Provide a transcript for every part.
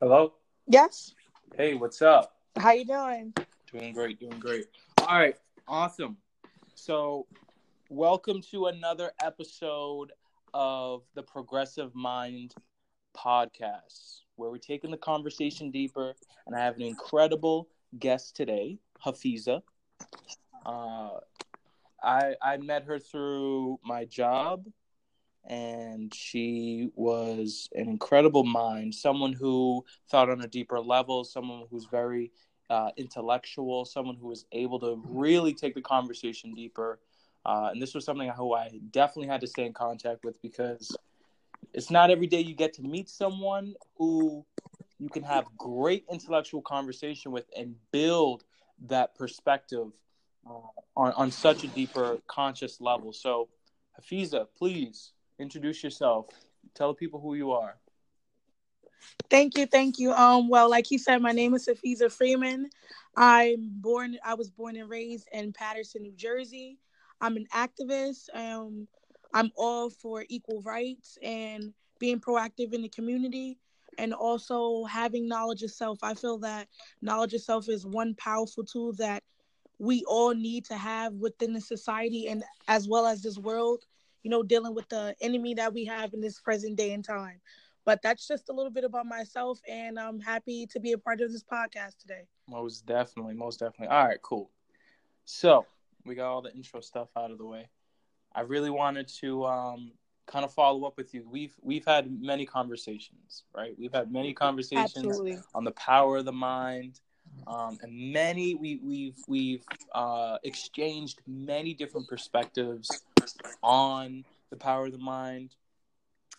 Hello. Yes. Hey, what's up? How you doing? Doing great, doing great. All right, awesome. So, welcome to another episode of the Progressive Mind podcast, where we're taking the conversation deeper. And I have an incredible guest today, Hafeeza. Uh, I I met her through my job, and she was an incredible mind, someone who thought on a deeper level, someone who's very uh, intellectual, someone who was able to really take the conversation deeper. Uh, and this was something who I definitely had to stay in contact with because it's not every day you get to meet someone who you can have great intellectual conversation with and build that perspective uh, on, on such a deeper conscious level. So, Hafeeza, please introduce yourself. Tell people who you are. Thank you, thank you. Um, well, like he said, my name is Hafeeza Freeman. I'm born. I was born and raised in Paterson, New Jersey. I'm an activist. Um, I'm all for equal rights and being proactive in the community, and also having knowledge of self. I feel that knowledge of self is one powerful tool that we all need to have within the society and as well as this world. You know, dealing with the enemy that we have in this present day and time. But that's just a little bit about myself, and I'm happy to be a part of this podcast today. Most definitely, most definitely. All right, cool. So we got all the intro stuff out of the way. I really wanted to um, kind of follow up with you. We've we've had many conversations, right? We've had many conversations Absolutely. on the power of the mind, um, and many we we've we've uh, exchanged many different perspectives on the power of the mind,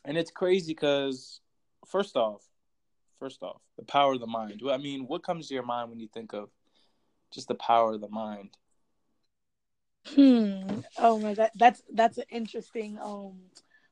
and it's crazy because first off, first off, the power of the mind. I mean, what comes to your mind when you think of just the power of the mind? Hmm. Oh my god, that's that's an interesting um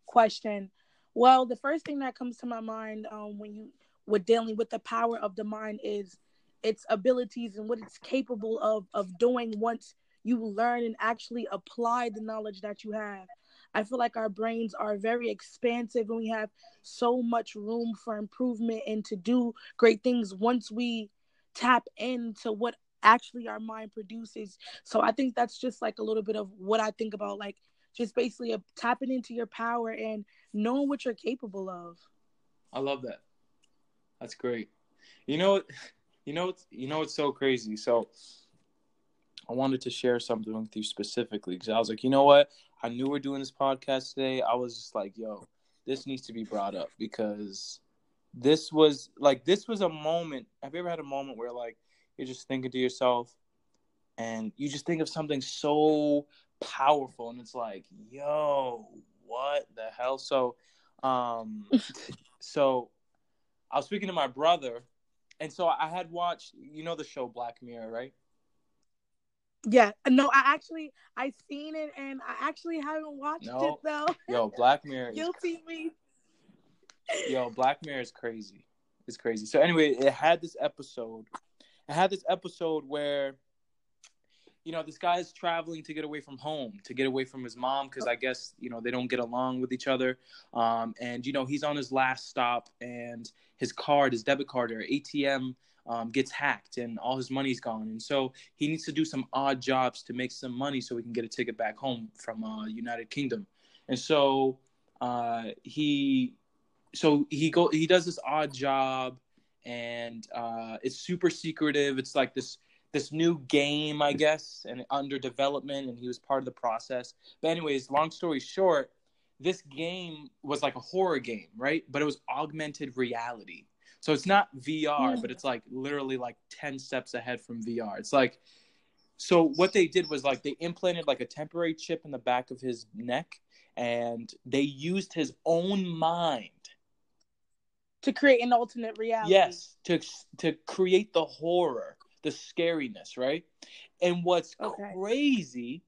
question. Well, the first thing that comes to my mind um when you were dealing with the power of the mind is its abilities and what it's capable of of doing once you learn and actually apply the knowledge that you have. I feel like our brains are very expansive and we have so much room for improvement and to do great things once we tap into what actually our mind produces. So I think that's just like a little bit of what I think about like just basically a, tapping into your power and knowing what you're capable of. I love that. That's great. You know, you know, you know, it's so crazy. So I wanted to share something with you specifically because I was like, you know what? I knew we are doing this podcast today. I was just like, yo, this needs to be brought up because this was like this was a moment. Have you ever had a moment where like you're just thinking to yourself and you just think of something so powerful and it's like, yo, what the hell? So um so I was speaking to my brother and so I had watched you know the show Black Mirror, right? Yeah, no, I actually I seen it and I actually haven't watched No. it though. Yo, Black Mirror Guilty me. Yo, Black Mirror is crazy. It's crazy. So anyway, it had this episode. It had this episode where, you know, this guy is traveling to get away from home, to get away from his mom, because I guess you know they don't get along with each other. Um, and you know he's on his last stop, and his card, his debit card or ATM, um, gets hacked, and all his money's gone. And so he needs to do some odd jobs to make some money so he can get a ticket back home from uh, United Kingdom. And so uh, he so he go he does this odd job and uh, it's super secretive it's like this this new game i guess and under development and he was part of the process but anyways long story short this game was like a horror game right but it was augmented reality so it's not vr Yeah. but it's like literally like 10 steps ahead from vr it's like so what they did was like they implanted like a temporary chip in the back of his neck and they used his own mind To create an alternate reality. yes to to create the horror the scariness right and what's Okay. crazy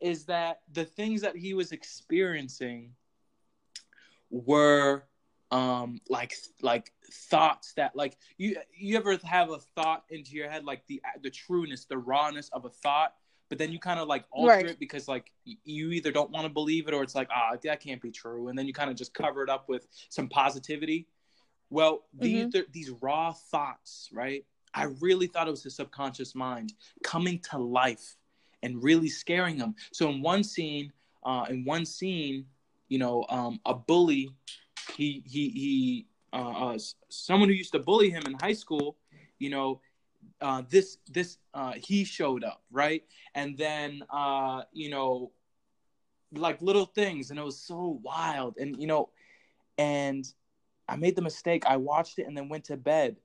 is that the things that he was experiencing were um like like thoughts that like you you ever have a thought into your head like the the trueness the rawness of a thought but then you kind of like alter Right. it because like you either don't want to believe it or it's like ah that can't be true and then you kind of just cover it up with some positivity Well, these Mhm. th- these raw thoughts, right? I really thought it was his subconscious mind coming to life and really scaring him. So in one scene, uh, in one scene, you know, um, a bully, he he he, uh, uh, someone who used to bully him in high school, you know, uh, this this uh, he showed up, right? And then uh, you know, like little things, and it was so wild, and you know, and I made the mistake. I watched it and then went to bed,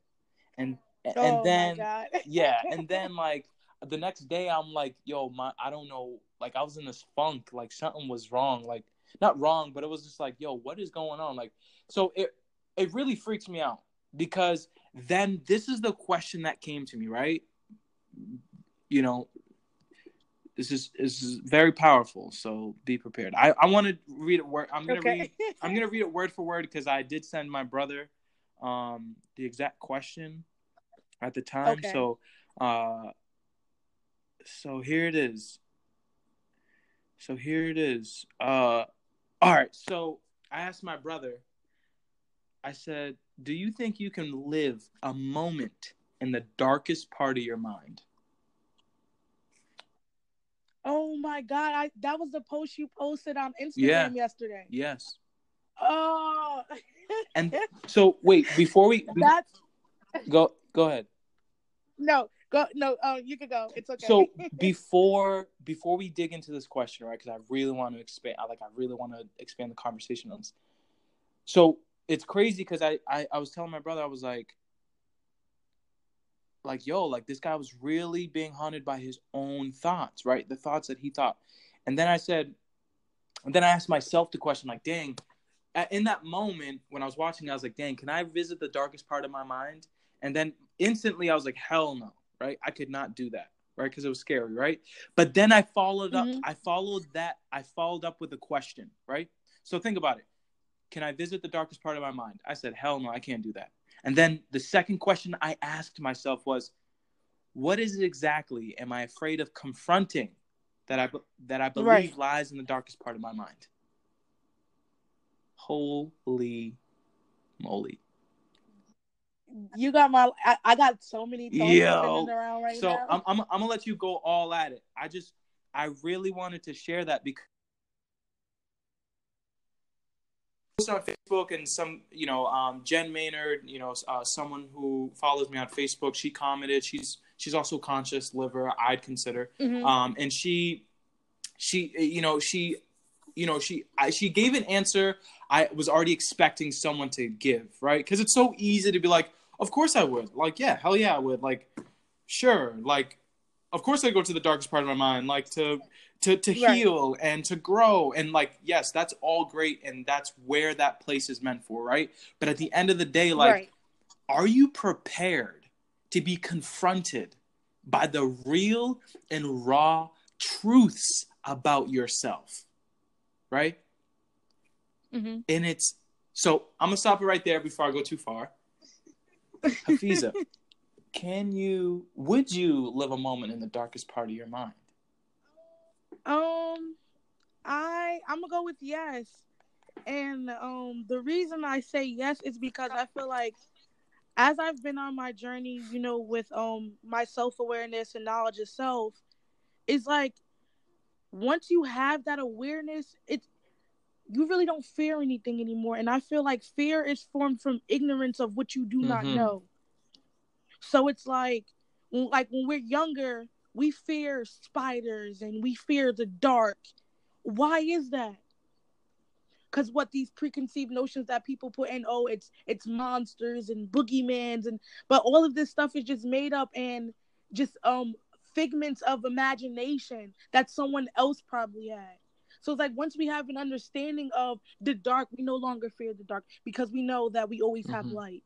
and and oh then yeah, and then like the next day, I'm like, yo, my I don't know, like I was in this funk, like something was wrong, like not wrong, but it was just like, yo, what is going on? Like, so it it really freaks me out because then this is the question that came to me, right? You know, this is this is very powerful, so be prepared. I I want to read it word. I'm gonna read okay. I'm gonna read it word for word because I did send my brother um the exact question at the time. Okay. So uh so here it is. So here it is. Uh all right, so I asked my brother, I said, Do you think you can live a moment in the darkest part of your mind? oh my god. I that was the post you posted on Instagram Yeah. yesterday. Yes. Oh. And so wait, before we that's go go ahead. no go no. Oh, you can go. It's okay. So before before we dig into this question, right? Because I really want to expand. I like I really want to expand the conversation on this. So it's crazy because I, I I was telling my brother I was like, like yo, like this guy was really being haunted by his own thoughts, right? The thoughts that he thought, and then I said, and then I asked myself the question, like, dang, in that moment when I was watching, I was like, dang, can I visit the darkest part of my mind? And then instantly I was like, hell no, right? I could not do that, right? Because it was scary, right? But then I followed up, Mhm. I followed that, I followed up with a question, right? So think about it. Can I visit the darkest part of my mind? I said, hell no, I can't do that. And then the second question I asked myself was, what is it exactly am I afraid of confronting that I that I believe Right. lies in the darkest part of my mind? Holy moly. You got my. I, I got so many thoughts Yo. around right so now. I'm, I'm I'm gonna let you go all at it. I just I really wanted to share that because on Facebook and some you know um, Jen Maynard you know uh, someone who follows me on Facebook she commented she's she's also conscious liver I'd consider Mhm. um, and she she you know she you know she I, she gave an answer I was already expecting someone to give right because it's so easy to be like of course I would. Like yeah hell yeah I would. Like sure. Like of course I go to the darkest part of my mind like to to to Right. heal and to grow. And like yes that's all great and that's where that place is meant for right? But at the end of the day like right. are you prepared to be confronted by the real and raw truths about yourself right? Mm-hmm. and it's so i'm gonna stop it right there before i go too far hafeeza can you would you live a moment in the darkest part of your mind? Um, I I'm gonna go with yes, and um the reason I say yes is because I feel like as I've been on my journey, you know, with um my self awareness and knowledge of self, it's like once you have that awareness, it's you really don't fear anything anymore. And I feel like fear is formed from ignorance of what you do not Mhm. know. So it's like, when- like when we're younger, we fear spiders and we fear the dark. Why is that? Because what these preconceived notions that people put in, oh, it's it's monsters and boogeymans and but all of this stuff is just made up and just um figments of imagination that someone else probably had. So it's like once we have an understanding of the dark, we no longer fear the dark because we know that we always have Mhm. light.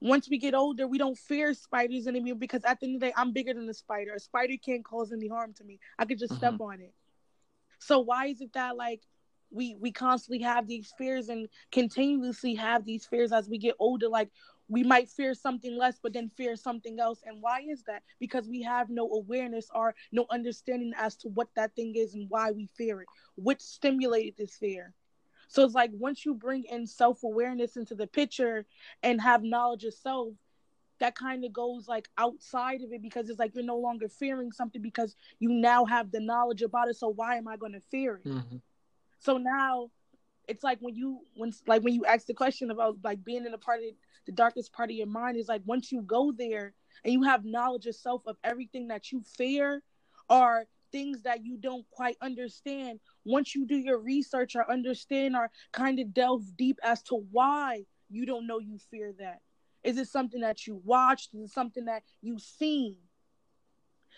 Once we get older, we don't fear spiders anymore because at the end of the day, I'm bigger than the spider. A spider can't cause any harm to me. I could just step on it. So why is it that like we we constantly have these fears and continuously have these fears as we get older? Like we might fear something less, but then fear something else. And why is that? Because we have no awareness or no understanding as to what that thing is and why we fear it. which stimulated this fear? So it's like once you bring in self awareness into the picture and have knowledge of self, that kind of goes like outside of it because it's like you're no longer fearing something because you now have the knowledge about it. So why am I going to fear it? Mm-hmm. So now it's like when you when like when you ask the question about like being in a part of the darkest part of your mind is like once you go there and you have knowledge of self of everything that you fear or things that you don't quite understand once you do your research or understand or kind of delve deep as to why you don't know you fear that is it something that you watched? Is it something that you've seen?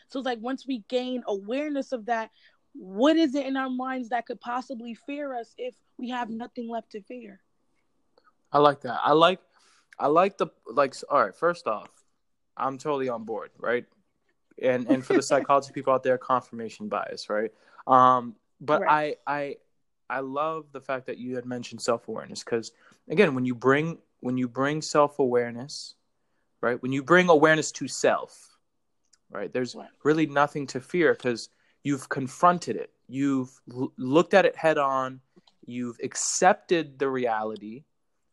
So it's like once we gain awareness of that what is it in our minds that could possibly fear us if we have nothing left to fear i like that i like i like the like all right first off i'm totally on board right and and for the psychology people out there, confirmation bias, right? Um, but right. I I I love the fact that you had mentioned self awareness because again, when you bring when you bring self awareness, right? When you bring awareness to self, right? There's right. really nothing to fear because you've confronted it, you've l- looked at it head on, you've accepted the reality,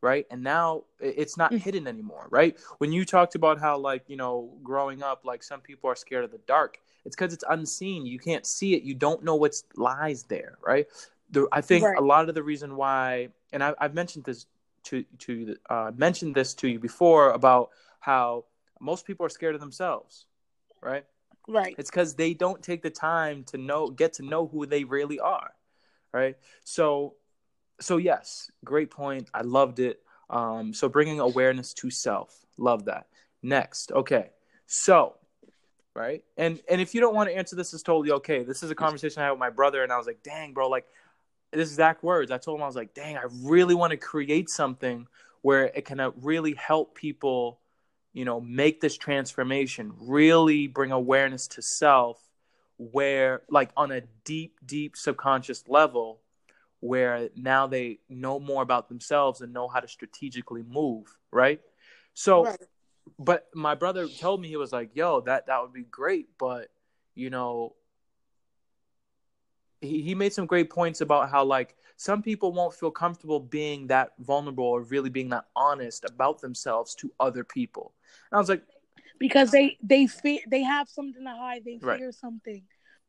right? And now it's not mm. hidden anymore right? When you talked about how like you know growing up like some people are scared of the dark it's because it's unseen. You can't see it. You don't know what lies there right? The, i think right. a lot of the reason why and I, have mentioned this to to uh, mentioned this to you before about how most people are scared of themselves right right it's because they don't take the time to know get to know who they really are right so so yes, great point. I loved it. Um, so bringing awareness to self, love that. Next, okay. So, right, and and if you don't want to answer this, is totally okay. This is a conversation I had with my brother, and I was like, dang, bro, like this exact words. I told him I was like, dang, I really want to create something where it can uh, really help people, you know, make this transformation, really bring awareness to self, where like on a deep, deep subconscious level where now they know more about themselves and know how to strategically move, right? So right. but my brother told me he was like, "Yo, that that would be great, but you know, he, he made some great points about how like some people won't feel comfortable being that vulnerable or really being that honest about themselves to other people. And I was like, because they they fear they have something to hide, they fear right. something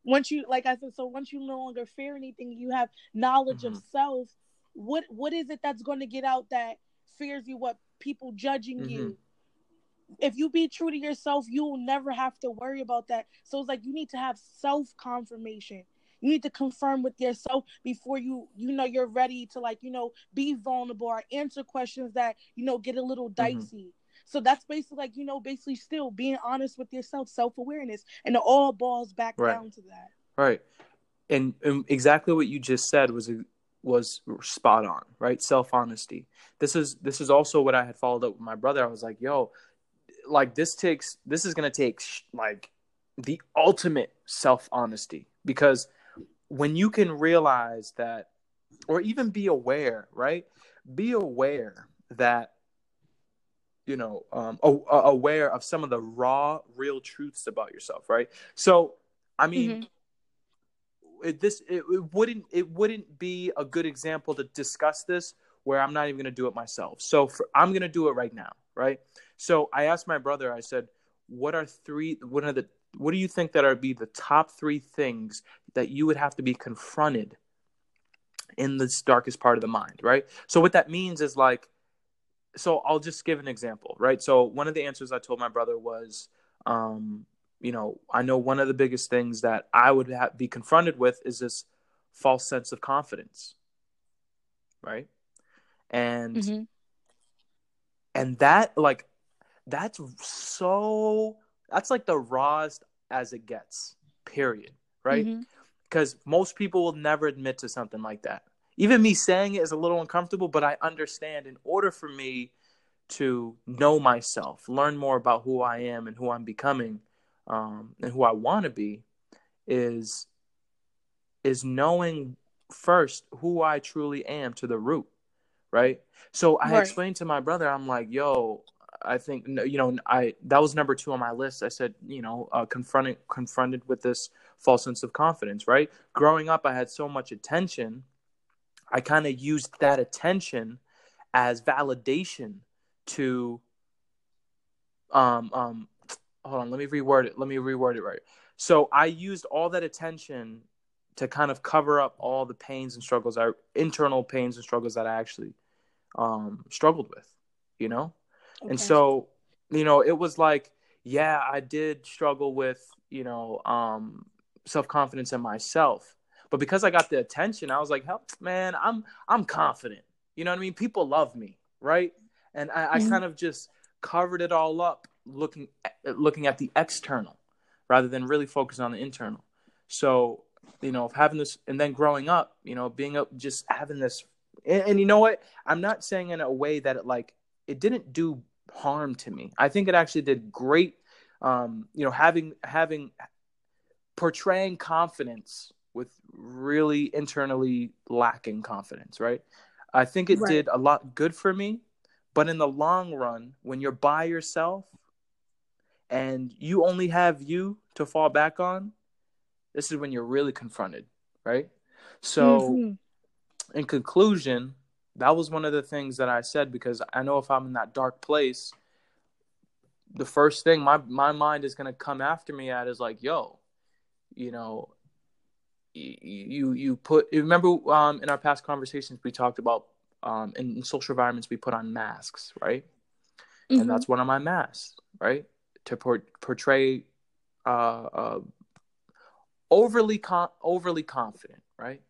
once you like i said so once you no longer fear anything you have knowledge mm-hmm. of self what what is it that's going to get out that fears you what people judging mm-hmm. you if you be true to yourself you will never have to worry about that so it's like you need to have self confirmation you need to confirm with yourself before you you know you're ready to like you know be vulnerable or answer questions that you know get a little mm-hmm. dicey mm-hmm. So that's basically like, you know, basically still being honest with yourself, self awareness. And it all balls back right. down to that. Right. And, and exactly what you just said was was spot on, right? Self honesty. This is this is also what I had followed up with my brother. I was like, yo, like this takes this is gonna take sh- like the ultimate self honesty because when you can realize that, or even be aware, right? Be aware that you know um, aware of some of the raw real truths about yourself right so i mean mm-hmm. it, this it, it, wouldn't it wouldn't be a good example to discuss this where i'm not even going to do it myself so for, i'm going to do it right now right so i asked my brother i said what are three what are the what do you think that are be the top three things that you would have to be confronted in this darkest part of the mind right so what that means is like so I'll just give an example, right? So one of the answers I told my brother was, um, you know, I know one of the biggest things that I would ha- be confronted with is this false sense of confidence, right? And mm-hmm. and that like that's so that's like the rawest as it gets, period, right? Because mm-hmm. most people will never admit to something like that even me saying it is a little uncomfortable, but I understand in order for me to know myself, learn more about who I am and who I'm becoming, um, and who I want to be, is is knowing first who I truly am to the root, right? So I right. explained to my brother, I'm like, yo, I think you know, I that was number two on my list. I said, you know, uh, confronted confronted with this false sense of confidence, right? Growing up, I had so much attention I kind of used that attention as validation to um um hold on, let me reword it. Let me reword it right. So I used all that attention to kind of cover up all the pains and struggles, our internal pains and struggles that I actually um, struggled with, you know? Okay. And so, you know, it was like, yeah, I did struggle with, you know, um, self confidence in myself. But because I got the attention, I was like, help, man, I'm I'm confident." You know what I mean? People love me, right? And I, mm-hmm. I kind of just covered it all up, looking at, looking at the external, rather than really focusing on the internal. So, you know, having this, and then growing up, you know, being up, just having this, and, and you know what? I'm not saying in a way that it like it didn't do harm to me. I think it actually did great. Um, you know, having having portraying confidence with really internally lacking confidence, right? I think it right. did a lot good for me, but in the long run, when you're by yourself and you only have you to fall back on, this is when you're really confronted, right? So, mm-hmm. in conclusion, that was one of the things that I said because I know if I'm in that dark place, the first thing my my mind is gonna come after me at is like, yo, you know, you you put remember um, in our past conversations we talked about um, in, in social environments we put on masks, right? Mm-hmm. And that's one of my masks, right? To por- portray uh, uh, overly con- overly confident, right?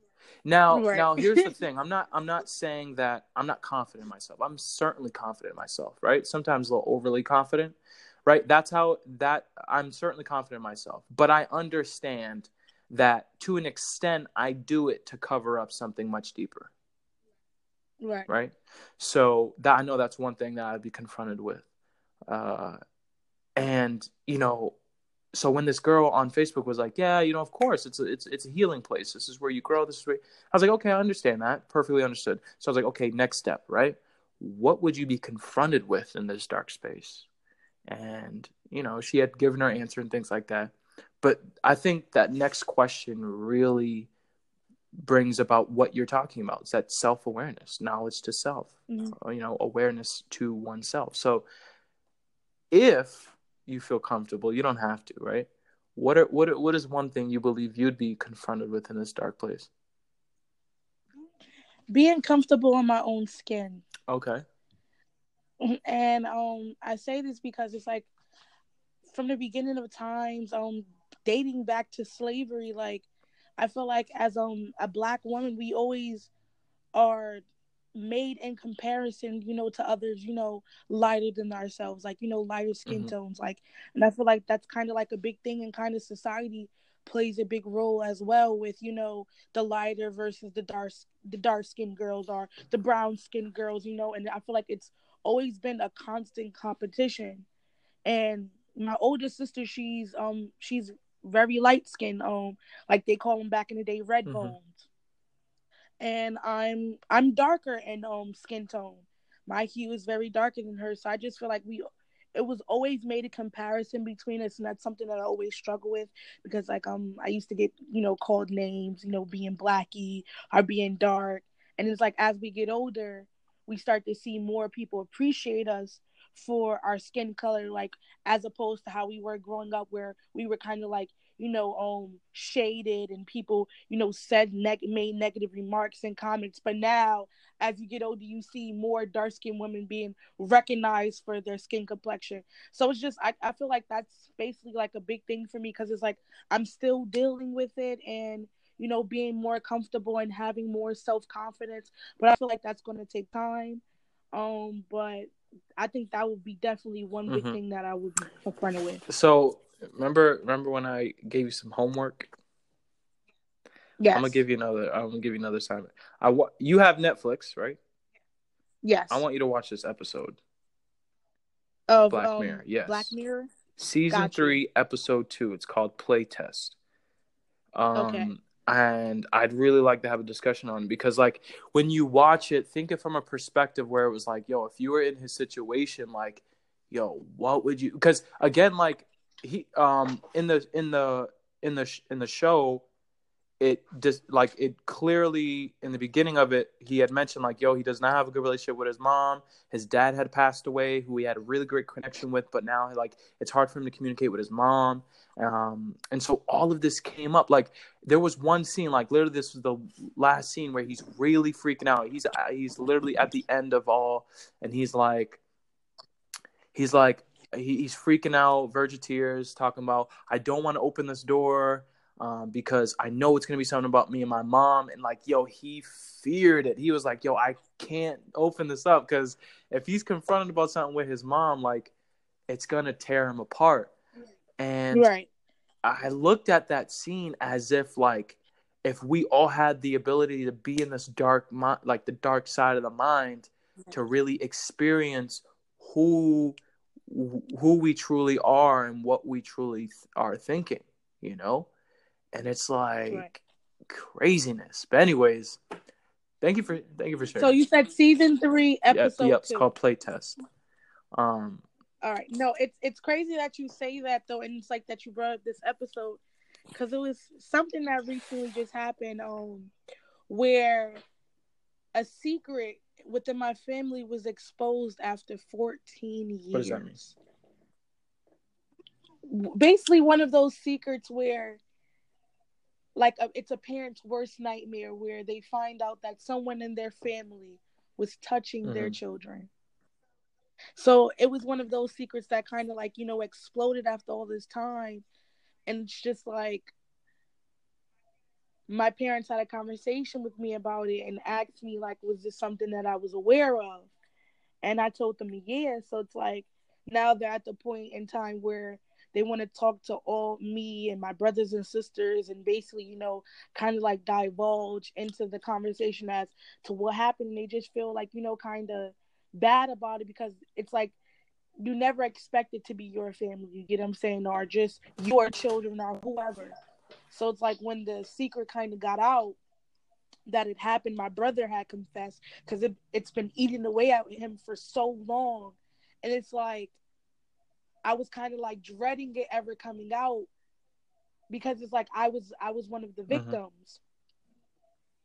Now, right. now here's the thing. I'm not I'm not saying that I'm not confident in myself. I'm certainly confident in myself, right? Sometimes a little overly confident, right? That's how that I'm certainly confident in myself. But I understand that to an extent I do it to cover up something much deeper. Right. Right. So that I know that's one thing that I'd be confronted with. Uh and you know, so when this girl on Facebook was like, "Yeah, you know, of course, it's a it's it's a healing place. This is where you grow. This is where," I was like, "Okay, I understand that. Perfectly understood." So I was like, "Okay, next step, right? What would you be confronted with in this dark space?" And you know, she had given her answer and things like that. But I think that next question really brings about what you're talking about. It's that self awareness, knowledge to self, mm-hmm. you know, awareness to oneself. So if you feel comfortable. You don't have to, right? What are what are, what is one thing you believe you'd be confronted with in this dark place? Being comfortable in my own skin. Okay. And um I say this because it's like from the beginning of times, um dating back to slavery, like I feel like as um a black woman we always are made in comparison, you know, to others, you know, lighter than ourselves, like, you know, lighter skin mm-hmm. tones. Like, and I feel like that's kind of like a big thing in kind of society plays a big role as well with, you know, the lighter versus the dark, the dark skinned girls or the brown skinned girls, you know, and I feel like it's always been a constant competition. And my older sister, she's, um, she's very light skinned, um, like they call them back in the day, red mm-hmm. bones and I'm I'm darker in um skin tone. My hue is very darker than hers, so I just feel like we it was always made a comparison between us, and that's something that I always struggle with because like um I used to get you know called names, you know being blacky or being dark, and it's like as we get older, we start to see more people appreciate us for our skin color, like as opposed to how we were growing up, where we were kind of like you know, um, shaded and people, you know, said neg- made negative remarks and comments. But now, as you get older, you see more dark skinned women being recognized for their skin complexion. So it's just, I, I feel like that's basically like a big thing for me because it's like I'm still dealing with it and, you know, being more comfortable and having more self confidence. But I feel like that's going to take time. Um, but I think that would be definitely one big mm-hmm. thing that I would be confronted with. So remember remember when I gave you some homework? Yeah. I'm gonna give you another. I'm gonna give you another assignment. I wa- you have Netflix, right? Yes. I want you to watch this episode. Of Black um, Mirror. Yes. Black Mirror. Season gotcha. three, episode two. It's called Playtest. Um, okay. And I'd really like to have a discussion on it because, like, when you watch it, think it from a perspective where it was like, yo, if you were in his situation, like, yo, what would you? Because again, like, he um in the in the in the in the show it just like it clearly in the beginning of it he had mentioned like yo he does not have a good relationship with his mom. His dad had passed away who he had a really great connection with but now like it's hard for him to communicate with his mom. Um, and so all of this came up. Like there was one scene like literally this was the last scene where he's really freaking out. He's he's literally at the end of all and he's like he's like he, he's freaking out verge of tears talking about i don't want to open this door um, because I know it's gonna be something about me and my mom. And like, yo, he feared it. He was like, yo, I can't open this up because if he's confronted about something with his mom, like, it's gonna tear him apart. And right. I looked at that scene as if like if we all had the ability to be in this dark mind, like the dark side of the mind, to really experience who who we truly are and what we truly th- are thinking, you know and it's like right. craziness. But anyways, thank you for thank you for sharing. So you said season three, episode yep, yep, two. It's called Playtest. Um. All right. No, it's it's crazy that you say that though, and it's like that you brought up this episode because it was something that recently just happened. Um, where a secret within my family was exposed after 14 years. What does that mean? Basically, one of those secrets where like a, it's a parent's worst nightmare where they find out that someone in their family was touching mm-hmm. their children. So it was one of those secrets that kind of like, you know, exploded after all this time. And it's just like my parents had a conversation with me about it and asked me like was this something that I was aware of? And I told them yeah. So it's like now they're at the point in time where they want to talk to all me and my brothers and sisters and basically, you know, kind of like divulge into the conversation as to what happened. And they just feel like, you know, kind of bad about it because it's like you never expect it to be your family, you get what I'm saying, or just your children or whoever. So it's like when the secret kind of got out that it happened, my brother had confessed because it, it's been eating away at him for so long. And it's like I was kind of like dreading it ever coming out because it's like I was I was one of the mm-hmm. victims. Mm-hmm.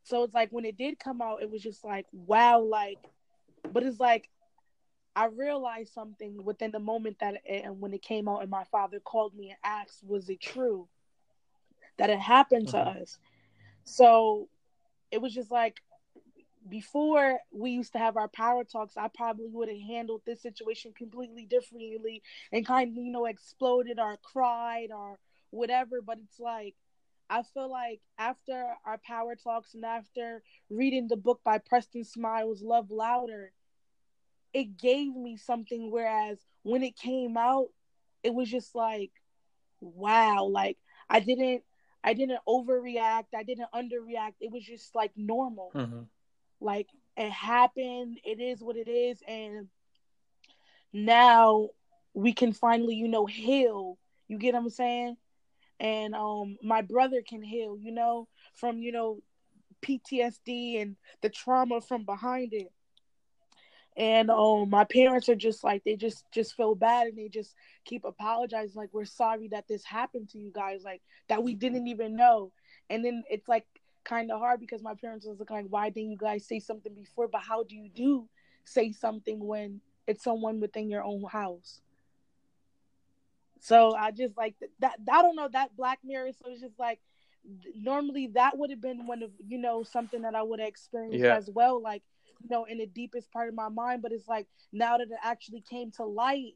So it's like when it did come out, it was just like wow, like, but it's like I realized something within the moment that it, and when it came out, and my father called me and asked, "Was it true that it happened mm-hmm. to us?" So it was just like before we used to have our power talks, I probably would have handled this situation completely differently and kind of, you know, exploded or cried or whatever. But it's like, I feel like after our power talks and after reading the book by Preston Smiles, Love Louder, it gave me something. Whereas when it came out, it was just like, wow, like I didn't. I didn't overreact. I didn't underreact. It was just like normal. Mm-hmm like it happened, it is what it is, and now we can finally, you know, heal. You get what I'm saying? And um my brother can heal, you know, from, you know, PTSD and the trauma from behind it. And um my parents are just like they just just feel bad and they just keep apologizing like we're sorry that this happened to you guys like that we didn't even know. And then it's like kind of hard because my parents was like, why didn't you guys say something before? But how do you do say something when it's someone within your own house? So I just like that. I don't know that Black Mirror. So it's just like normally that would have been one of you know something that I would have experienced yeah. as well, like you know in the deepest part of my mind. But it's like now that it actually came to light,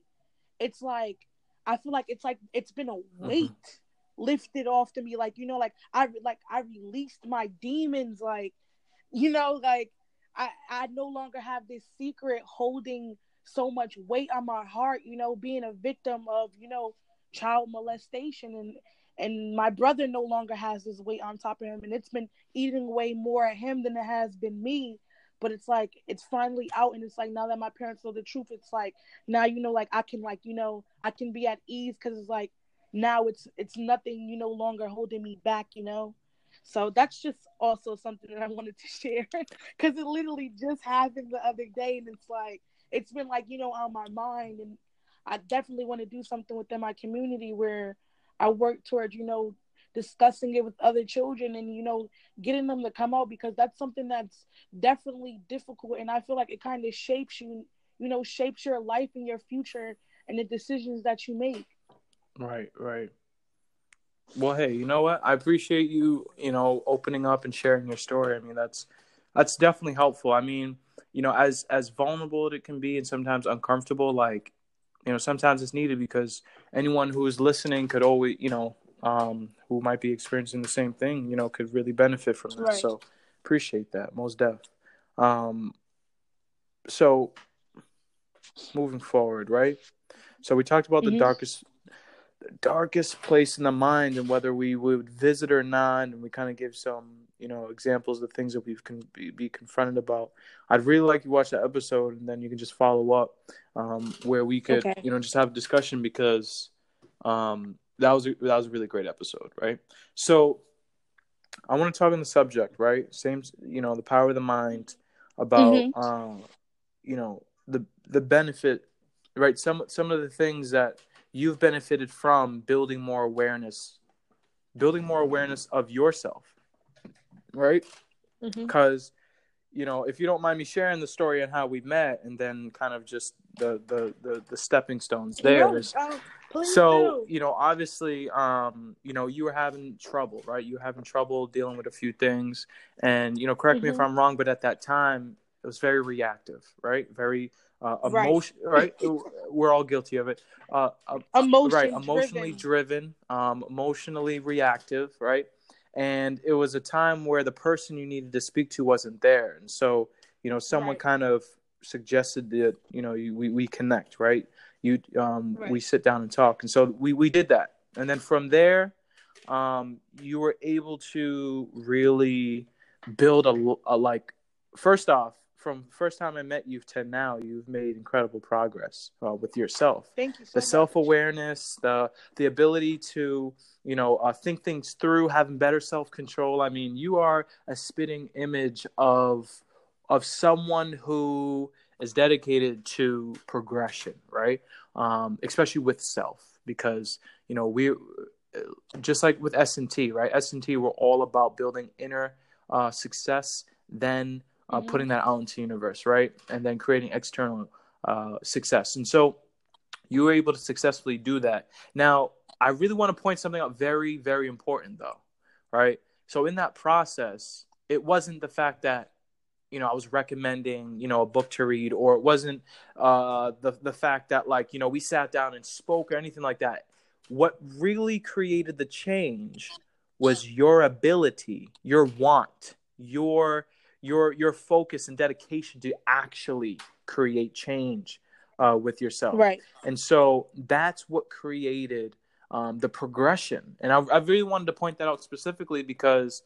it's like I feel like it's like it's been a mm-hmm. weight. Mm-hmm lifted off to me like you know like i like i released my demons like you know like i i no longer have this secret holding so much weight on my heart you know being a victim of you know child molestation and and my brother no longer has this weight on top of him and it's been eating away more at him than it has been me but it's like it's finally out and it's like now that my parents know the truth it's like now you know like i can like you know i can be at ease because it's like now it's it's nothing you no longer holding me back you know? So that's just also something that i wanted to share because it literally just happened the other day and it's like it's been like you know on my mind and i definitely want to do something within my community where i work towards you know discussing it with other children and you know getting them to come out because that's something that's definitely difficult. And i feel like it kind of shapes you you know shapes your life and your future and the decisions that you make. Right right. Well hey you know what? I appreciate you you know opening up and sharing your story. I mean that's that's definitely helpful. I mean you know as as vulnerable as it can be and sometimes uncomfortable like you know sometimes it's needed because anyone who is listening could always you know um, who might be experiencing the same thing, you know, could really benefit from this. Right. So appreciate that, most def. Um, so moving forward, right? So we talked about mm-hmm. the darkest the darkest place in the mind and whether we would visit or not and we kind of give some you know examples of things that we've can be, be confronted about i'd really like you watch that episode and then you can just follow up um, where we could okay. you know just have a discussion because um, that was a, that was a really great episode, right? So I want to talk on the subject, right? Same, you know, the power of the mind about, mm-hmm. um, you know, the the benefit, right? Some some of the things that you've benefited from building more awareness, building more awareness of yourself, right? Because mm-hmm you know, if you don't mind me sharing the story and how we met, and then kind of just the the the, the stepping stones there. Oh, so do. you know, obviously, um, you know, you were having trouble, right? You were having trouble dealing with a few things, and you know, correct mm-hmm. me if mm-hmm. I'm wrong, but at that time, it was very reactive, right? Very uh, emotion, right? right? We're all guilty of it. Uh, uh, Emotion right? Emotionally driven, driven um, emotionally reactive, right? and it was a time where the person you needed to speak to wasn't there and so you know someone right. kind of suggested that you know you, we, we connect right you um right. we sit down and talk and so we we did that and then from there um you were able to really build a, a like first off from first time I met you to now, you've made incredible progress uh, with yourself. Thank you. So the self awareness, the the ability to you know uh, think things through, having better self control. I mean, you are a spitting image of of someone who is dedicated to progression, right? Um, especially with self, because you know we just like with S and T, right? S and T, we're all about building inner uh, success, then uh, mm-hmm. putting that out into the universe, right? And then creating external uh, success. And so you were able to successfully do that. Now, I really want to point something out very, very important though, right? So in that process, it wasn't the fact that you know I was recommending you know a book to read, or it wasn't uh, the the fact that like you know we sat down and spoke or anything like that. What really created the change was your ability, your want, your your your focus and dedication to actually create change uh, with yourself. Right. And so that's what created um, the progression. And I, I, really wanted to point that out specifically because,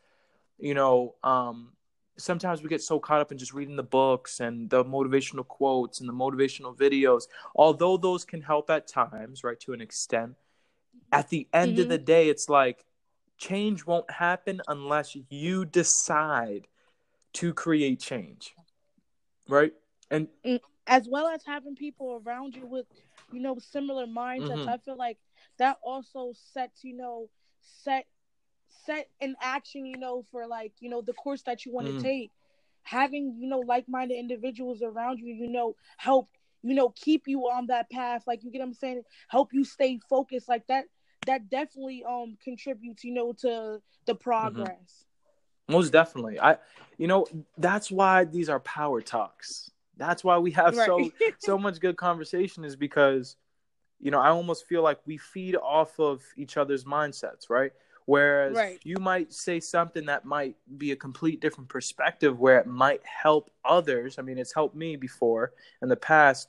you know, um, sometimes we get so caught up in just reading the books and the motivational quotes and the motivational videos. Although those can help at times, right, to an extent, at the end mm-hmm. of the day, it's like change won't happen unless you decide to create change right and mm, as well as having people around you with you know similar mindsets mm-hmm. i feel like that also sets you know set set in action you know for like you know the course that you want to mm-hmm. take having you know like-minded individuals around you you know help you know keep you on that path like you get what i'm saying help you stay focused like that that definitely um contributes you know to the mm-hmm. progress most definitely. I you know, that's why these are power talks. That's why we have right. so so much good conversation is because you know, I almost feel like we feed off of each other's mindsets, right? Whereas right. you might say something that might be a complete different perspective where it might help others. I mean, it's helped me before in the past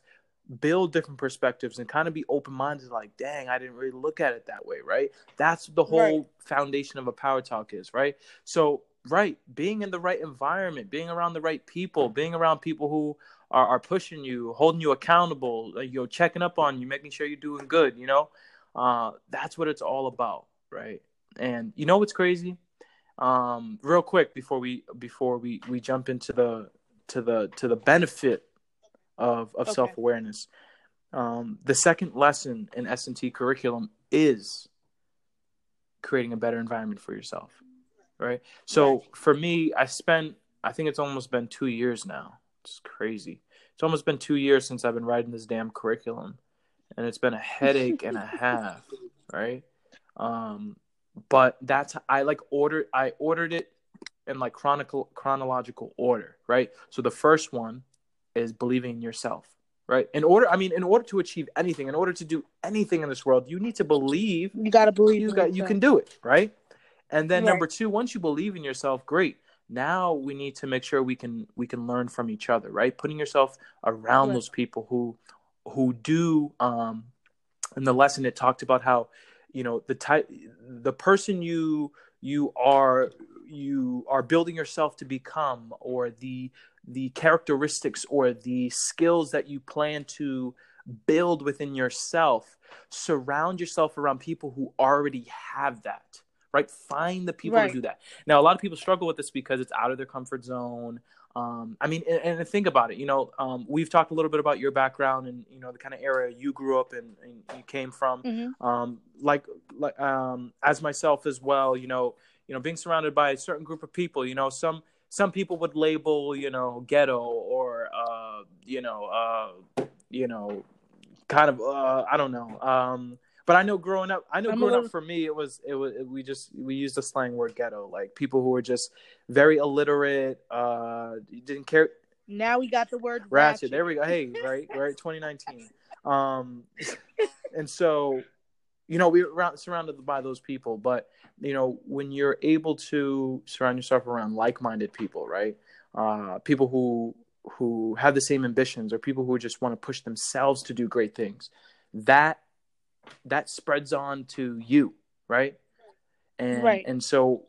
build different perspectives and kind of be open minded like, dang, I didn't really look at it that way, right? That's the whole right. foundation of a power talk is, right? So right being in the right environment being around the right people being around people who are, are pushing you holding you accountable you know checking up on you making sure you're doing good you know uh, that's what it's all about right and you know what's crazy? Um, real quick before we before we we jump into the to the to the benefit of of okay. self-awareness um, the second lesson in s&t curriculum is creating a better environment for yourself right? So right. for me i spent i think it's almost been two years now. It's crazy. It's almost been two years since i've been writing this damn curriculum and it's been a headache and a half right? Um but that's i like ordered i ordered it in like chronicle chronological order right? So the first one is believing in yourself right? In order i mean in order to achieve anything in order to do anything in this world you need to believe you got to believe you got you can do it right? And then right. number two once you believe in yourself great. Now we need to make sure we can we can learn from each other right? Putting yourself around right. those people who who do um in the lesson it talked about how you know the type the person you you are you are building yourself to become or the the characteristics or the skills that you plan to build within yourself surround yourself around people who already have that right find the people right. to do that now a lot of people struggle with this because it's out of their comfort zone um, I mean, and, and, think about it. You know, um, we've talked a little bit about your background and you know the kind of era you grew up in and you came from. Mm-hmm. Um, like, like um, as myself as well. You know, you know, being surrounded by a certain group of people. You know, some some people would label, you know, ghetto or uh, you know, uh, you know, kind of uh, I don't know. But I know growing up, I know I'm growing little... up for me, it was it was we just we used the slang word ghetto, like people who were just very illiterate, uh, didn't care. Now we got the word ratchet. ratchet. There we go. Hey, right, right, 2019. Um, and so you know we're surrounded by those people but you know when you're able to surround yourself around like-minded people right uh, people who who have the same ambitions or people who just want to push themselves to do great things that that spreads on to you right and right. and so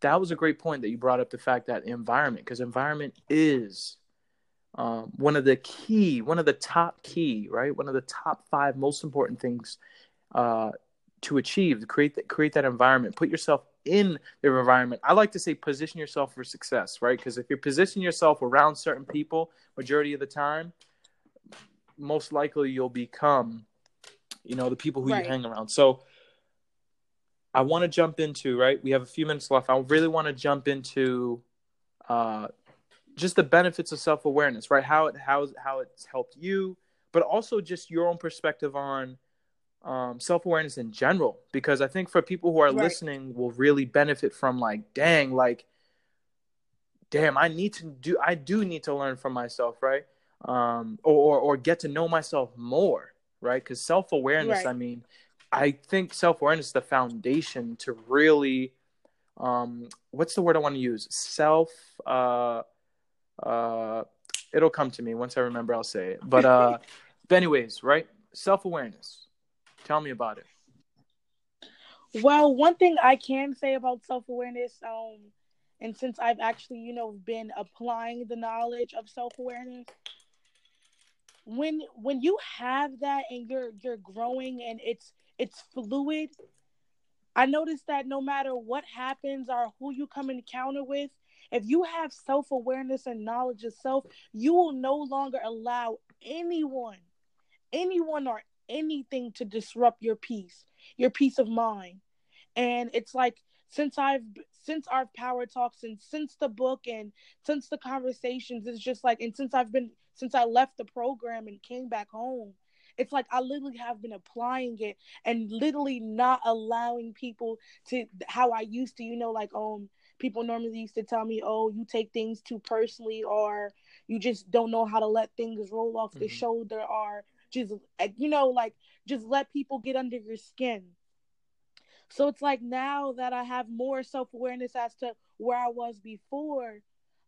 that was a great point that you brought up the fact that environment because environment is um, one of the key one of the top key right one of the top five most important things uh, to achieve, to create that create that environment, put yourself in their environment. I like to say position yourself for success, right? Because if you position yourself around certain people, majority of the time, most likely you'll become, you know, the people who right. you hang around. So I want to jump into right. We have a few minutes left. I really want to jump into uh, just the benefits of self awareness, right? How it how how it's helped you, but also just your own perspective on um, self awareness in general, because I think for people who are right. listening will really benefit from like, dang, like, damn, I need to do, I do need to learn from myself, right? Um, or, or, or get to know myself more, right? Because self awareness, right. I mean, I think self awareness is the foundation to really, um, what's the word I want to use? Self, uh, uh, it'll come to me once I remember. I'll say it. But, uh, but anyways, right? Self awareness Tell me about it. Well, one thing I can say about self awareness, um, and since I've actually, you know, been applying the knowledge of self awareness, when when you have that and you're you're growing and it's it's fluid, I noticed that no matter what happens or who you come encounter with, if you have self awareness and knowledge of self, you will no longer allow anyone, anyone or anything to disrupt your peace, your peace of mind. And it's like since I've since our power talks and since the book and since the conversations, it's just like and since I've been since I left the program and came back home, it's like I literally have been applying it and literally not allowing people to how I used to, you know, like um people normally used to tell me, "Oh, you take things too personally," or "You just don't know how to let things roll off mm-hmm. the shoulder," or just you know like just let people get under your skin so it's like now that i have more self-awareness as to where i was before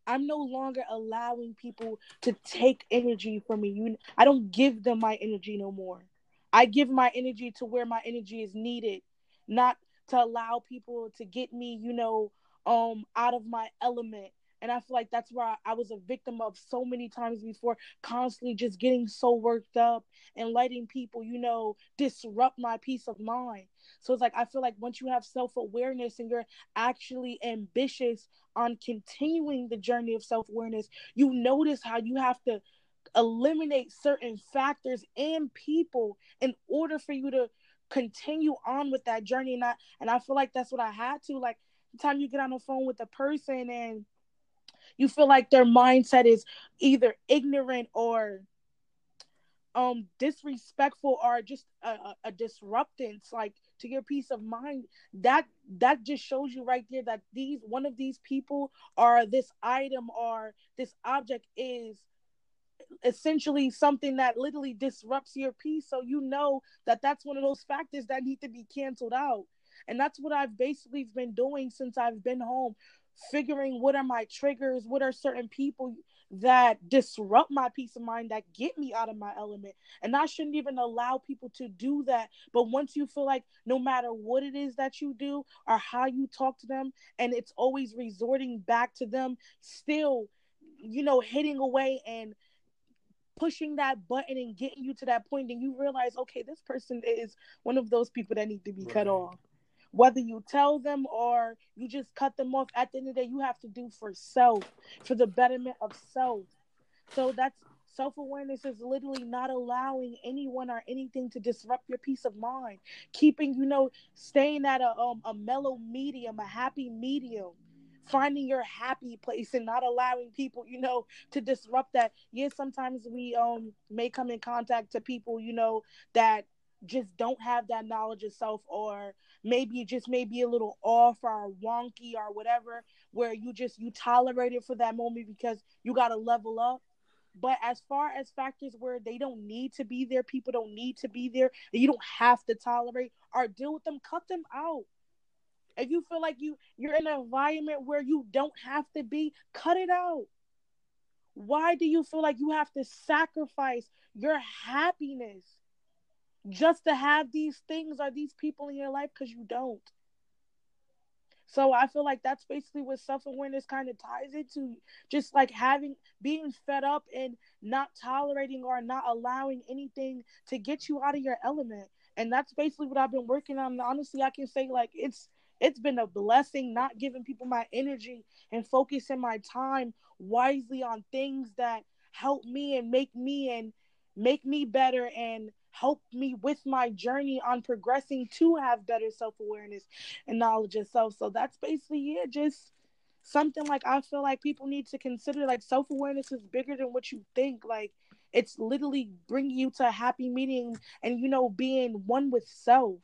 i'm no longer allowing people to take energy from me. You i don't give them my energy no more. I give my energy to where my energy is needed not to allow people to get me you know um out of my element and I feel like that's where I, I, was a victim of so many times before, constantly just getting so worked up and letting people, you know, disrupt my peace of mind. So it's like, I feel like once you have self awareness and you're actually ambitious on continuing the journey of self awareness, you notice how you have to eliminate certain factors and people in order for you to continue on with that journey and I, and I feel like that's what I had to like the time you get on the phone with a person and you feel like their mindset is either ignorant or um disrespectful or just a, a, disruptance like to your peace of mind. That that just shows you right there that these one of these people or this item or this object is essentially something that literally disrupts your peace. So you know that that's one of those factors that need to be canceled out. And that's what I've basically been doing since I've been home figuring what are my triggers, what are certain people that disrupt my peace of mind, that get me out of my element. And I shouldn't even allow people to do that. But once you feel like no matter what it is that you do or how you talk to them, and it's always resorting back to them, still, you know, hitting away and pushing that button and getting you to that point, and you realize, okay, this person is one of those people that need to be right. cut off whether you tell them or you just cut them off at the end of the day you have to do for self for the betterment of self. So that's self-awareness is literally not allowing anyone or anything to disrupt your peace of mind. Keeping you know staying at a, um, a mellow medium a happy medium. Finding your happy place and not allowing people you know to disrupt that. Yes sometimes we um may come in contact to people you know that just don't have that knowledge of self or maybe just may be a little off or wonky or whatever where you just you tolerate it for that moment because you got to level up. But as far as factors where they don't need to be there people don't need to be there you don't have to tolerate or deal with them cut them out. If you feel like you you're in an environment where you don't have to be cut it out. Why do you feel like you have to sacrifice your happiness just to have these things or these people in your life because you don't. So I feel like that's basically what self awareness kind of ties into just like having being fed up and not tolerating or not allowing anything to get you out of your element. And that's basically what I've been working on. Honestly, I can say like it's it's been a blessing not giving people my energy and focusing my time wisely on things that help me and make me and make me better and help me with my journey on progressing to have better self-awareness and knowledge of self. So that's basically it. Just something like i feel like people need to consider like self-awareness is bigger than what you think. Like it's literally bringing you to a happy meeting and you know being one with self.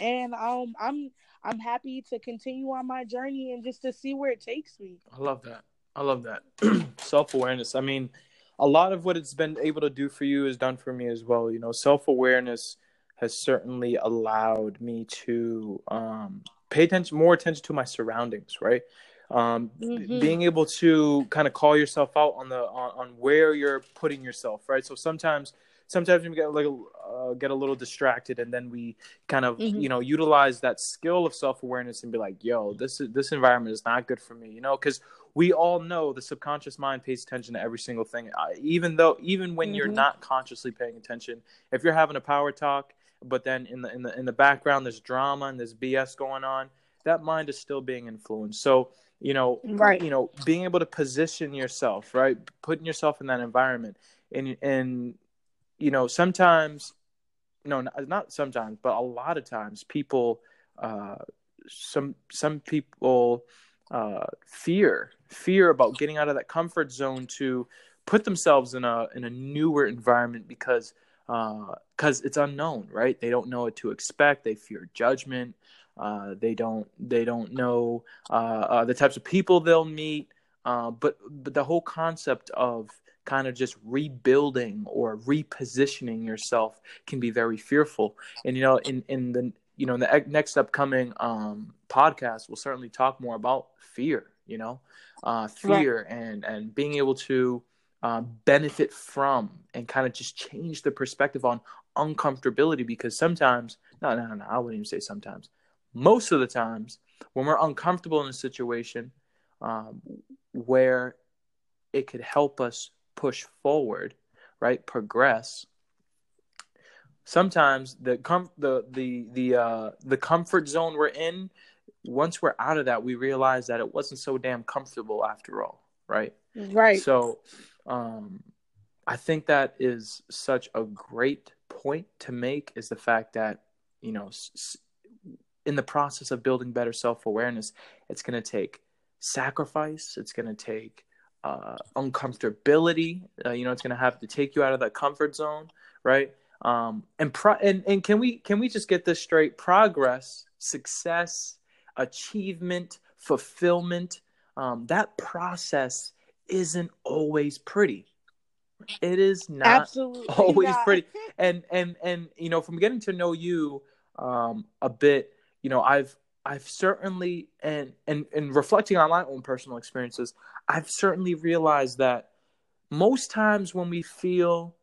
And um i'm i'm happy to continue on my journey and just to see where it takes me. I love that. I love that. Self-awareness. I mean a lot of what it's been able to do for you is done for me as well. You know, self awareness has certainly allowed me to um, pay attention more attention to my surroundings, right? Um, mm-hmm. being able to kind of call yourself out on the on, on where you're putting yourself, right? So sometimes sometimes we get like uh, get a little distracted and then we kind of mm-hmm. you know utilize that skill of self-awareness and be like yo this is this environment is not good for me you know because we all know the subconscious mind pays attention to every single thing. Even though even when mm-hmm. you're not consciously paying attention if you're having a power talk but then in the in the in the background there's drama and there's bs going on that mind is still being influenced. So you know right. you know being able to position yourself right? Putting yourself in that environment. And and you know, sometimes, no, not sometimes, but a lot of times, people, uh, some some people uh, fear fear about getting out of that comfort zone to put themselves in a in a newer environment because because uh, it's unknown, right? They don't know what to expect. They fear judgment. Uh, they don't they don't know uh, uh, the types of people they'll meet. Uh, but but the whole concept of kind of just rebuilding or repositioning yourself can be very fearful. And you know, in in the you know in the next upcoming um, podcast, we'll certainly talk more about fear. You know, uh, fear right. and and being able to uh, benefit from and kind of just change the perspective on uncomfortability because sometimes no no no I wouldn't even say sometimes most of the times when we're uncomfortable in a situation um, where it could help us push forward, right? Progress. Sometimes the com- the the the uh, the comfort zone we're in, once we're out of that, we realize that it wasn't so damn comfortable after all, right? Right. So, um, I think that is such a great point to make is the fact that you know, in the process of building better self awareness, it's going to take sacrifice. It's going to take uh, uncomfortability. Uh, you know, it's going to have to take you out of that comfort zone, right? Um, and pro- and and can we can we just get this straight? Progress, success, achievement, fulfillment. Um, that process isn't always pretty. It is not Absolutely always not. pretty. And and and you know, from getting to know you um, a bit, you know, I've I've certainly and and and reflecting on my own personal experiences, I've certainly realized that most times when we feel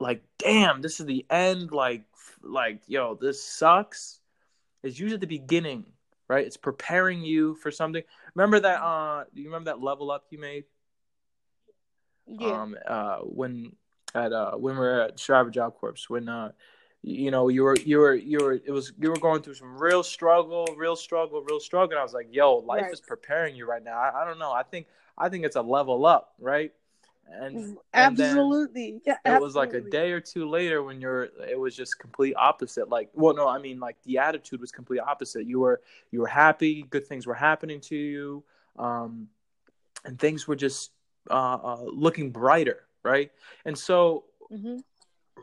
like damn this is the end like like yo this sucks is usually the beginning right? It's preparing you for something. Remember that uh do you remember that level up you made? Yeah. um uh when at uh when we were at Striver Job Corps when uh you know you were you were you were it was you were going through some real struggle real struggle real struggle and I was like yo life Right. is preparing you right now. I, I don't know. I think I think it's a level up right and and absolutely. yeah, it was like a day or two later when you're it was just complete opposite like well no i mean like the attitude was complete opposite you were you were happy good things were happening to you um and things were just uh, uh looking brighter right and so Mhm.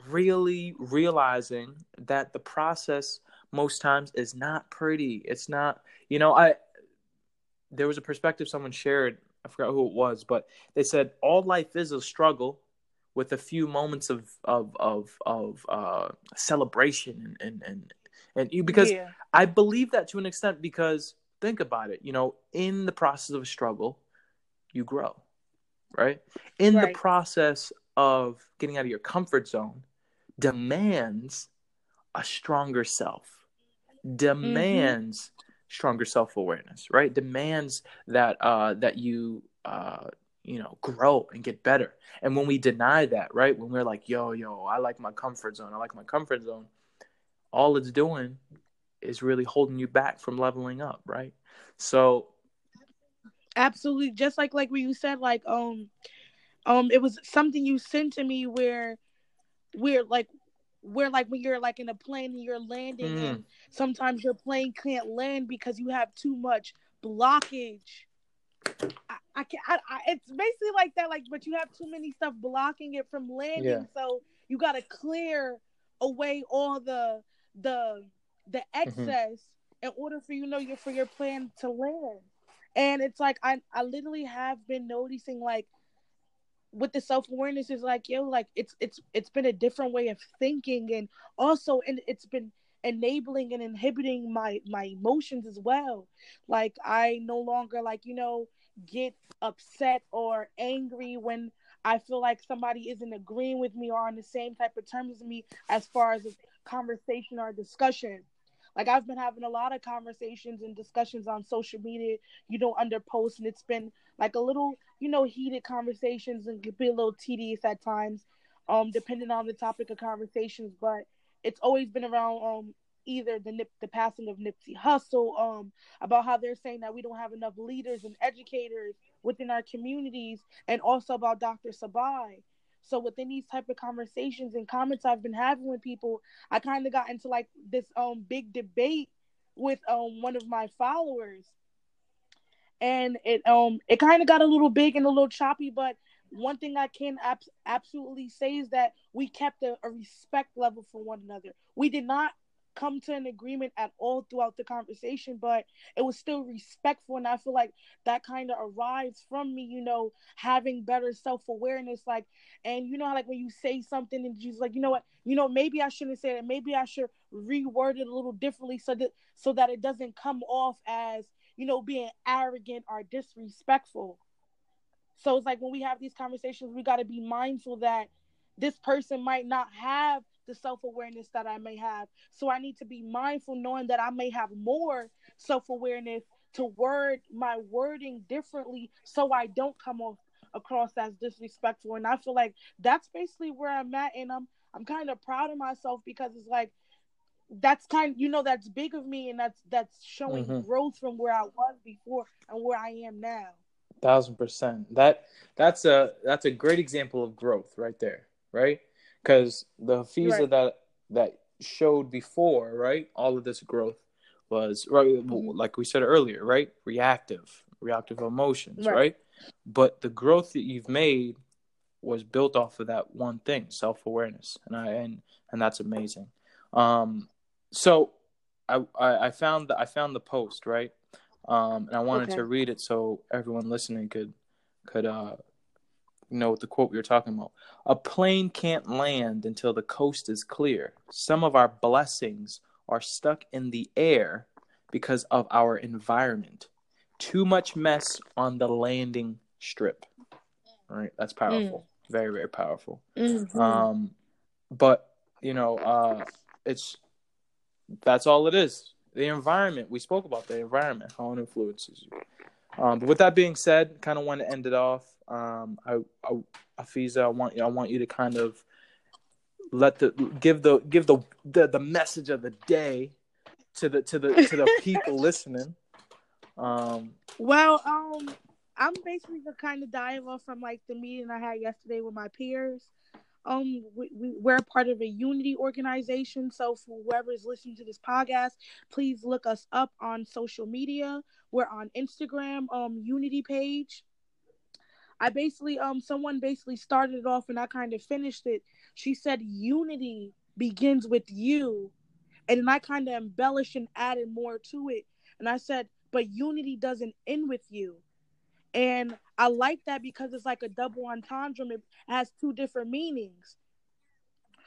really realizing that the process most times is not pretty it's not you know i there was a perspective someone shared i forgot who it was but they said all life is a struggle with a few moments of of of of uh celebration and and and, and you because yeah. I believe that to an extent because think about it, you know, in the process of a struggle, you grow, right? In Right. the process of getting out of your comfort zone demands a stronger self, demands stronger self-awareness, right? Demands that uh that you uh you know grow and get better. And when we deny that, right? When we're like, yo, yo, I like my comfort zone, I like my comfort zone, all it's doing is really holding you back from leveling up, right? So, absolutely just like like what you said like um um it was something you sent to me where where like where like when you're like in a plane and you're landing Mhm. and sometimes your plane can't land because you have too much blockage I, I can't I, I, it's basically like that like but you have too many stuff blocking it from landing Yeah. so you got to clear away all the the the excess in order for you know your for your plan to land and it's like I I literally have been noticing like with the self awareness is like yo like it's it's it's been a different way of thinking and also and it's been enabling and inhibiting my my emotions as well. Like I no longer like you know get upset or angry when I feel like somebody isn't agreeing with me or on the same type of terms as me as far as a conversation or discussion like I've been having a lot of conversations and discussions on social media, you know, under posts, and it's been like a little, you know, heated conversations and could be a little tedious at times, um, depending on the topic of conversations. But it's always been around um either the nip the passing of Nipsey Hussle, um, about how they're saying that we don't have enough leaders and educators within our communities, and also about Dr. Sebi. So within these type of conversations and comments I've been having with people, I kind of got into like this um big debate with um one of my followers, and it um it kind of got a little big and a little choppy. But one thing I can abs- absolutely say is that we kept a, a respect level for one another. We did not come to an agreement at all throughout the conversation, but it was still respectful, and I feel like that kind of arrives from me, you know, having better self awareness, like and you know like when you say something and you're like, you know what, you know, maybe I shouldn't say that. Maybe I should reword it a little differently so that so that it doesn't come off as, you know, being arrogant or disrespectful. So it's like when we have these conversations, we gotta be mindful that this person might not have the self-awareness that I may have. So I need to be mindful knowing that I may have more self-awareness to word my wording differently so I don't come off across as disrespectful and i feel like that's basically where i'm at and i'm i'm kind of proud of myself because it's like that's kind you know that's big of me and that's that's showing Mhm. growth from where i was before and where i am now thousand percent. That that's a that's a great example of growth right there, right? Because the Hafeeza Right. that that showed before, right? All of this growth was right, mm-hmm. like we said earlier, right? Reactive, reactive emotions, right. right? But the growth that you've made was built off of that one thing, self awareness, and I and and that's amazing. Um, so I, I I found the, I found the post right, um, and I wanted okay. to read it so everyone listening could could uh you know what the quote we were talking about. A plane can't land until the coast is clear. Some of our blessings are stuck in the air because of our environment. Too much mess on the landing strip. All right, that's powerful. Mm. Very, very powerful. Mm-hmm. Um, but you know, uh, it's that's all it is. The environment we spoke about the environment, how it influences you. Um, but with that being said, kind of want to end it off. Um, I, I, Hafeeza, I want you, I want you to kind of let the give the give the the, the message of the day to the to the to the people listening. Um, well, um, I'm basically the kind of dive off from like the meeting I had yesterday with my peers. Um, we, we, we're part of a unity organization. So for whoever is listening to this podcast, please look us up on social media. We're on Instagram, um, Unity page. I basically um someone basically started it off and I kind of finished it. She said unity begins with you. And then I kind of embellished and added more to it. And I said, but unity doesn't end with you. And I like that because it's like a double entendre. It has two different meanings.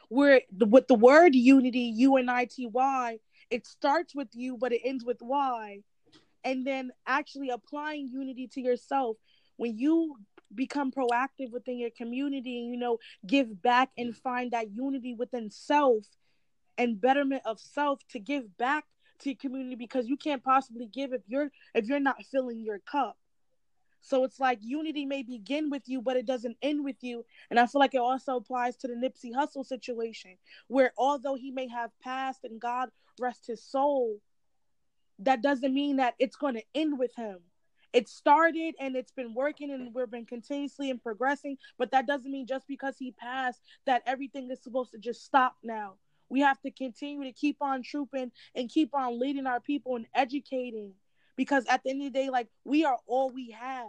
Where with the word unity, U N I T Y, it starts with you, but it ends with Y. And then actually applying unity to yourself. When you become proactive within your community and you know give back and find that unity within self and betterment of self to give back to your community because you can't possibly give if you're if you're not filling your cup so it's like unity may begin with you, but it doesn't end with you. And I feel like it also applies to the Nipsey Hussle situation, where although he may have passed and God rest his soul, that doesn't mean that it's going to end with him. It started and it's been working and we've been continuously and progressing, but that doesn't mean just because he passed that everything is supposed to just stop now. We have to continue to keep on trooping and keep on leading our people and educating because at the end of the day, like we are all we have.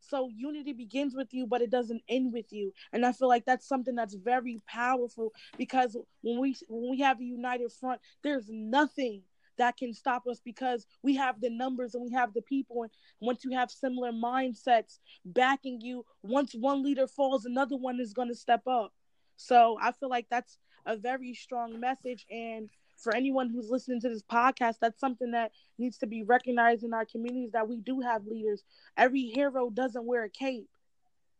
So unity begins with you, but it doesn't end with you. And I feel like that's something that's very powerful because when we when we have a united front, there's nothing that can stop us because we have the numbers and we have the people. And once you have similar mindsets backing you, once one leader falls, another one is going to step up. So I feel like that's a very strong message. And for anyone who's listening to this podcast, that's something that needs to be recognized in our communities that we do have leaders. Every hero doesn't wear a cape.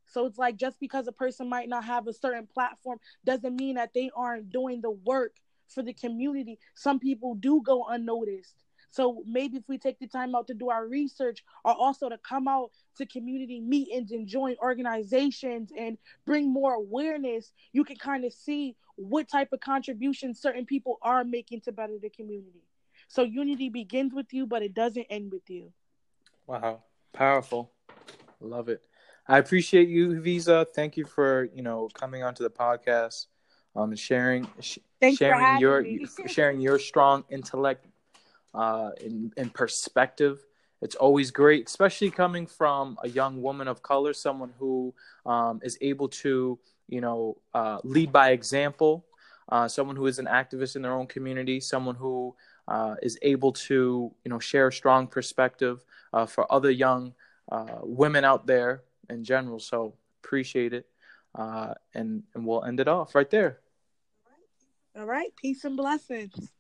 So it's like just because a person might not have a certain platform doesn't mean that they aren't doing the work for the community. Some people do go unnoticed. So maybe if we take the time out to do our research or also to come out to community meetings and join organizations and bring more awareness, you can kind of see what type of contributions certain people are making to better the community. So unity begins with you, but it doesn't end with you. Wow, powerful. Love it. I appreciate you, Visa. Thank you for you know coming onto the podcast, um, sharing sh- sharing your sharing your strong intellect, uh, in in perspective. It's always great, especially coming from a young woman of color, someone who um, is able to you know, uh, lead by example, uh, someone who is an activist in their own community, someone who uh, is able to, you know, share a strong perspective uh, for other young uh, women out there in general. So appreciate it, and and we'll end it off right there. All right, peace and blessings.